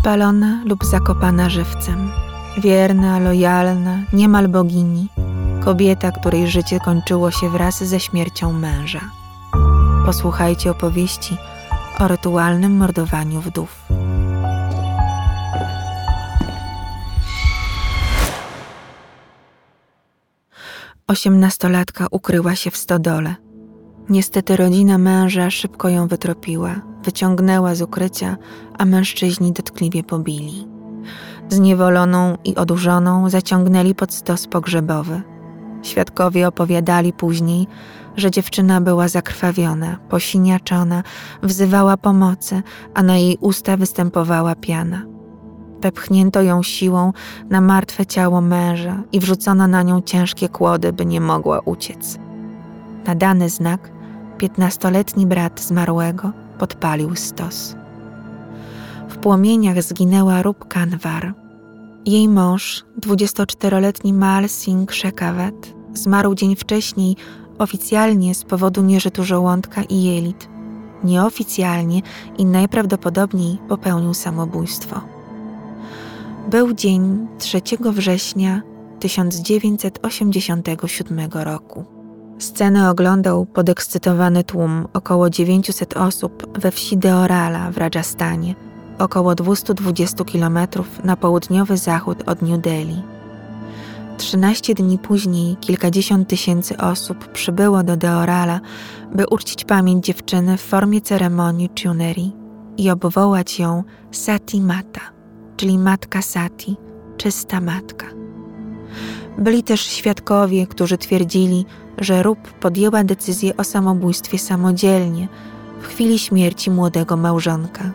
spalona lub zakopana żywcem. Wierna, lojalna, niemal bogini, kobieta, której życie kończyło się wraz ze śmiercią męża. Posłuchajcie opowieści o rytualnym mordowaniu wdów. Osiemnastolatka ukryła się w stodole. Niestety rodzina męża szybko ją wytropiła, wyciągnęła z ukrycia, a mężczyźni dotkliwie pobili. Zniewoloną i odurzoną zaciągnęli pod stos pogrzebowy. Świadkowie opowiadali później, że dziewczyna była zakrwawiona, posiniaczona, wzywała pomocy, a na jej usta występowała piana. Wepchnięto ją siłą na martwe ciało męża i wrzucono na nią ciężkie kłody, by nie mogła uciec. Na dany znak piętnastoletni brat zmarłego podpalił stos. W płomieniach zginęła Rub Kanwar. Jej mąż, 24-letni Mal Singh Shekawat, zmarł dzień wcześniej oficjalnie z powodu nieżytu żołądka i jelit. Nieoficjalnie i najprawdopodobniej popełnił samobójstwo. Był dzień 3 września 1987 roku. Scenę oglądał podekscytowany tłum około 900 osób we wsi Deorala w Rajasthanie, około 220 km na południowy zachód od New Delhi. 13 dni później kilkadziesiąt tysięcy osób przybyło do Deorala, by uczcić pamięć dziewczyny w formie ceremonii Chuneri i obwołać ją Sati Mata, czyli matka Sati, czysta matka. Byli też świadkowie, którzy twierdzili, że Rób podjęła decyzję o samobójstwie samodzielnie w chwili śmierci młodego małżonka,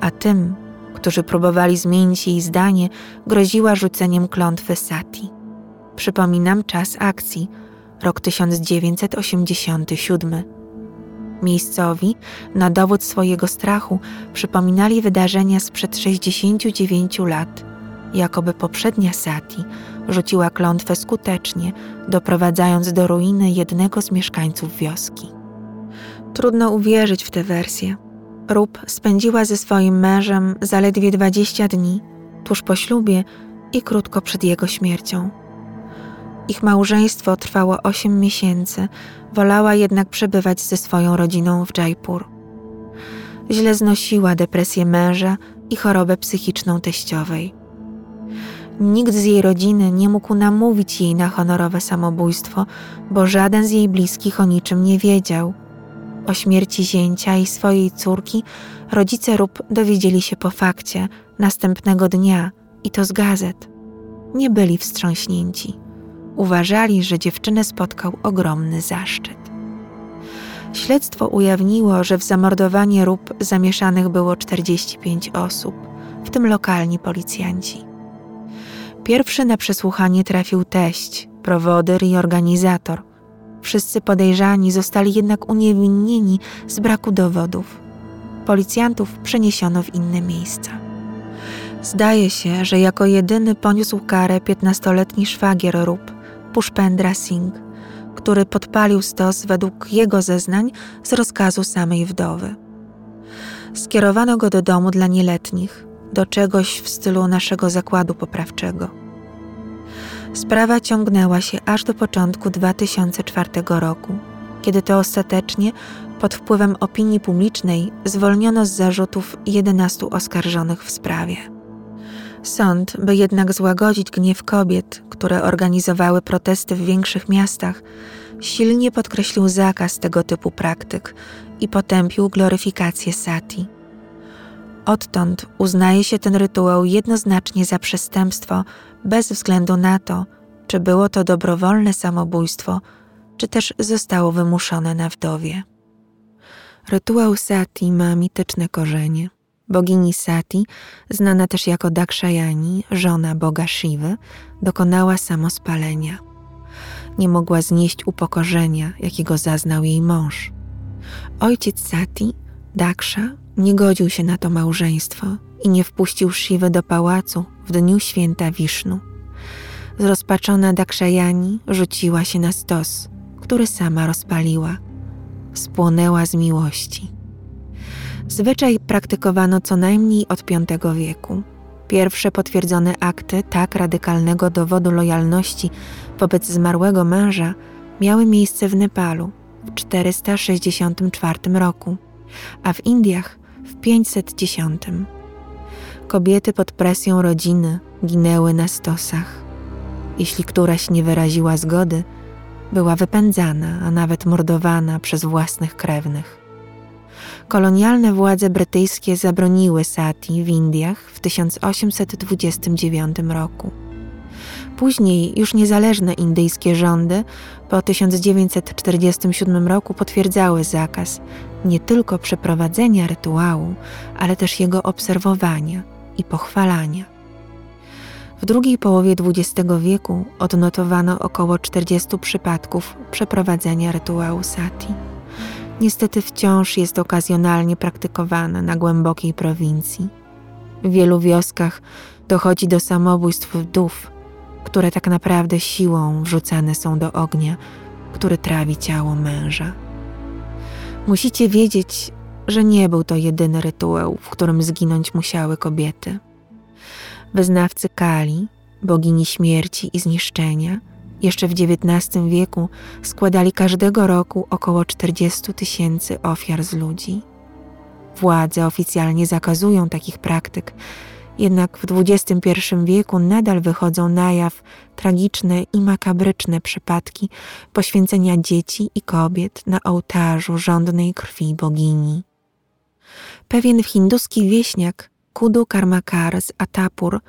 a tym, którzy próbowali zmienić jej zdanie, groziła rzuceniem klątwy Sati. Przypominam czas akcji, rok 1987. Miejscowi, na dowód swojego strachu, przypominali wydarzenia sprzed 69 lat, jakoby poprzednia Sati rzuciła klątwę skutecznie, doprowadzając do ruiny jednego z mieszkańców wioski. Trudno uwierzyć w tę wersję. Rób spędziła ze swoim mężem zaledwie 20 dni, tuż po ślubie i krótko przed jego śmiercią. Ich małżeństwo trwało 8 miesięcy, wolała jednak przebywać ze swoją rodziną w Jaipur. Źle znosiła depresję męża i chorobę psychiczną teściowej. Nikt z jej rodziny nie mógł namówić jej na honorowe samobójstwo, bo żaden z jej bliskich o niczym nie wiedział. O śmierci zięcia i swojej córki rodzice Rób dowiedzieli się po fakcie następnego dnia i to z gazet. Nie byli wstrząśnięci. Uważali, że dziewczynę spotkał ogromny zaszczyt. Śledztwo ujawniło, że w zamordowanie Rób zamieszanych było 45 osób, w tym lokalni policjanci. Pierwszy na przesłuchanie trafił teść, prowodyr i organizator. Wszyscy podejrzani zostali jednak uniewinnieni z braku dowodów. Policjantów przeniesiono w inne miejsca. Zdaje się, że jako jedyny poniósł karę 15-letni szwagier Rup, Pushpendra Singh, który podpalił stos według jego zeznań z rozkazu samej wdowy. Skierowano go do domu dla nieletnich, do czegoś w stylu naszego zakładu poprawczego. Sprawa ciągnęła się aż do początku 2004 roku, kiedy to ostatecznie, pod wpływem opinii publicznej, zwolniono z zarzutów 11 oskarżonych w sprawie. Sąd, by jednak złagodzić gniew kobiet, które organizowały protesty w większych miastach, silnie podkreślił zakaz tego typu praktyk i potępił gloryfikację sati. Odtąd uznaje się ten rytuał jednoznacznie za przestępstwo, bez względu na to, czy było to dobrowolne samobójstwo, czy też zostało wymuszone na wdowie. Rytuał sati ma mityczne korzenie. Bogini Sati, znana też jako Dakshayani, żona boga Shiva, dokonała samospalenia. Nie mogła znieść upokorzenia, jakiego zaznał jej mąż. Ojciec Sati, Daksha, nie godził się na to małżeństwo i nie wpuścił Shiva do pałacu w dniu święta Wisznu. Zrozpaczona Dakshayani rzuciła się na stos, który sama rozpaliła. Spłonęła z miłości. Zwyczaj praktykowano co najmniej od V wieku. Pierwsze potwierdzone akty tak radykalnego dowodu lojalności wobec zmarłego męża miały miejsce w Nepalu w 464 roku, a w Indiach w 510. Kobiety pod presją rodziny ginęły na stosach. Jeśli któraś nie wyraziła zgody, była wypędzana, a nawet mordowana przez własnych krewnych. Kolonialne władze brytyjskie zabroniły sati w Indiach w 1829 roku. Później już niezależne indyjskie rządy po 1947 roku potwierdzały zakaz nie tylko przeprowadzenia rytuału, ale też jego obserwowania i pochwalania. W drugiej połowie XX wieku odnotowano około 40 przypadków przeprowadzenia rytuału sati. Niestety wciąż jest okazjonalnie praktykowane na głębokiej prowincji. W wielu wioskach dochodzi do samobójstw wdów, które tak naprawdę siłą wrzucane są do ognia, który trawi ciało męża. Musicie wiedzieć, że nie był to jedyny rytuał, w którym zginąć musiały kobiety. Wyznawcy Kali, bogini śmierci i zniszczenia, jeszcze w XIX wieku składali każdego roku około 40 tysięcy ofiar z ludzi. Władze oficjalnie zakazują takich praktyk, jednak w XXI wieku nadal wychodzą na jaw tragiczne i makabryczne przypadki poświęcenia dzieci i kobiet na ołtarzu żądnej krwi bogini. Pewien hinduski wieśniak Kudu Karmakar z Atapur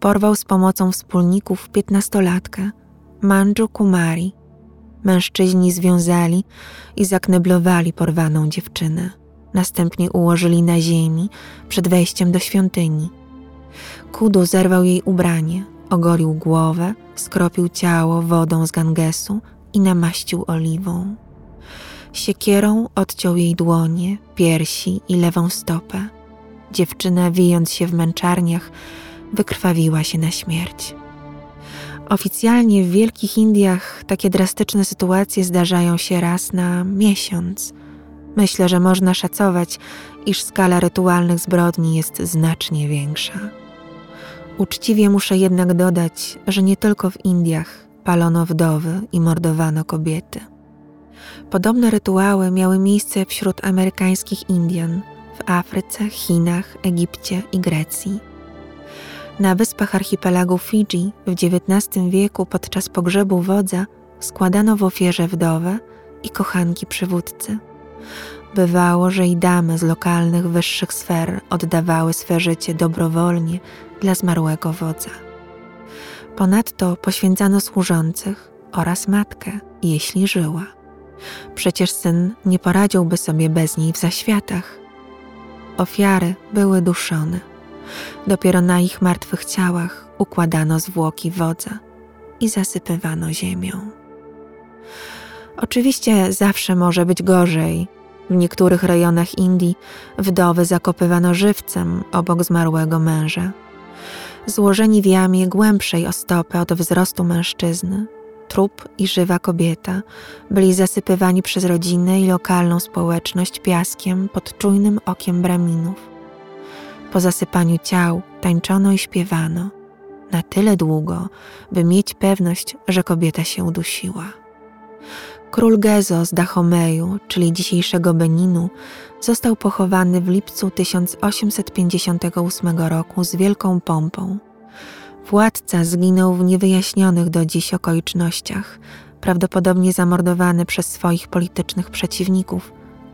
porwał z pomocą wspólników piętnastolatkę Manju Kumari. Mężczyźni związali i zakneblowali porwaną dziewczynę. Następnie ułożyli na ziemi przed wejściem do świątyni. Kudu zerwał jej ubranie, ogolił głowę, skropił ciało wodą z Gangesu i namaścił oliwą. Siekierą odciął jej dłonie, piersi i lewą stopę. Dziewczyna, wijąc się w męczarniach, wykrwawiła się na śmierć. Oficjalnie w Wielkich Indiach takie drastyczne sytuacje zdarzają się raz na miesiąc. Myślę, że można szacować, iż skala rytualnych zbrodni jest znacznie większa. Uczciwie muszę jednak dodać, że nie tylko w Indiach palono wdowy i mordowano kobiety. Podobne rytuały miały miejsce wśród amerykańskich Indian w Afryce, Chinach, Egipcie i Grecji. Na wyspach archipelagu Fidżi w XIX wieku podczas pogrzebu wodza składano w ofierze wdowę i kochanki przywódcy. Bywało, że i damy z lokalnych wyższych sfer oddawały swe życie dobrowolnie dla zmarłego wodza. Ponadto poświęcano służących oraz matkę, jeśli żyła. Przecież syn nie poradziłby sobie bez niej w zaświatach. Ofiary były duszone. Dopiero na ich martwych ciałach układano zwłoki wodza i zasypywano ziemią. Oczywiście zawsze może być gorzej. W niektórych rejonach Indii wdowy zakopywano żywcem obok zmarłego męża. Złożeni w jamie głębszej o stopę od wzrostu mężczyzny, trup i żywa kobieta byli zasypywani przez rodzinę i lokalną społeczność piaskiem pod czujnym okiem braminów. Po zasypaniu ciał tańczono i śpiewano na tyle długo, by mieć pewność, że kobieta się udusiła. Król Gezo z Dahomeju, czyli dzisiejszego Beninu, został pochowany w lipcu 1858 roku z wielką pompą. Władca zginął w niewyjaśnionych do dziś okolicznościach, prawdopodobnie zamordowany przez swoich politycznych przeciwników,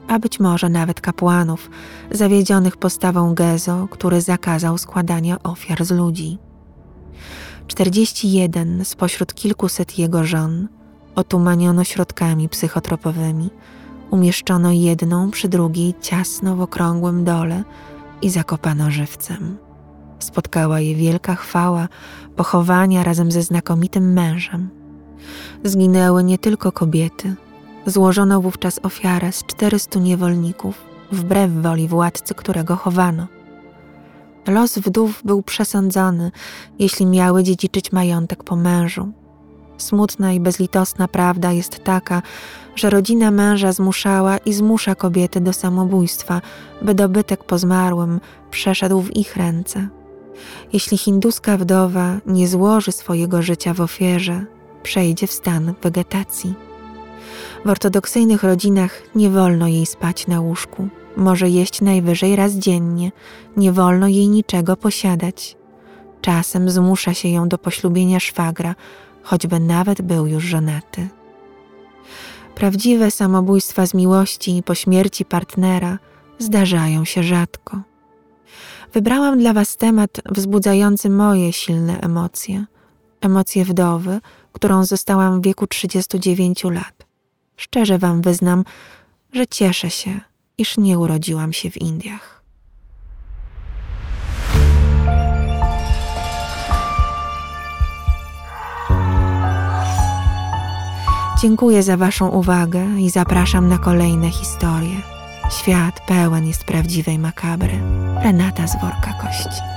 a być może nawet kapłanów, zawiedzionych postawą Gezo, który zakazał składania ofiar z ludzi. 41 spośród kilkuset jego żon otumaniono środkami psychotropowymi, umieszczono jedną przy drugiej ciasno w okrągłym dole i zakopano żywcem. Spotkała je wielka chwała pochowania razem ze znakomitym mężem. Zginęły nie tylko kobiety. Złożono wówczas ofiarę z czterystu niewolników, wbrew woli władcy, którego chowano. Los wdów był przesądzony, jeśli miały dziedziczyć majątek po mężu. Smutna i bezlitosna prawda jest taka, że rodzina męża zmuszała i zmusza kobiety do samobójstwa, by dobytek po zmarłym przeszedł w ich ręce. Jeśli hinduska wdowa nie złoży swojego życia w ofierze, przejdzie w stan wegetacji. W ortodoksyjnych rodzinach nie wolno jej spać na łóżku, może jeść najwyżej raz dziennie, nie wolno jej niczego posiadać. Czasem zmusza się ją do poślubienia szwagra, choćby nawet był już żonaty. Prawdziwe samobójstwa z miłości po śmierci partnera zdarzają się rzadko. Wybrałam dla Was temat wzbudzający moje silne emocje. Emocje wdowy, którą zostałam w wieku 39 lat. Szczerze Wam wyznam, że cieszę się, iż nie urodziłam się w Indiach. Dziękuję za Waszą uwagę i zapraszam na kolejne historie. Świat pełen jest prawdziwej makabry. Renata z worka kości.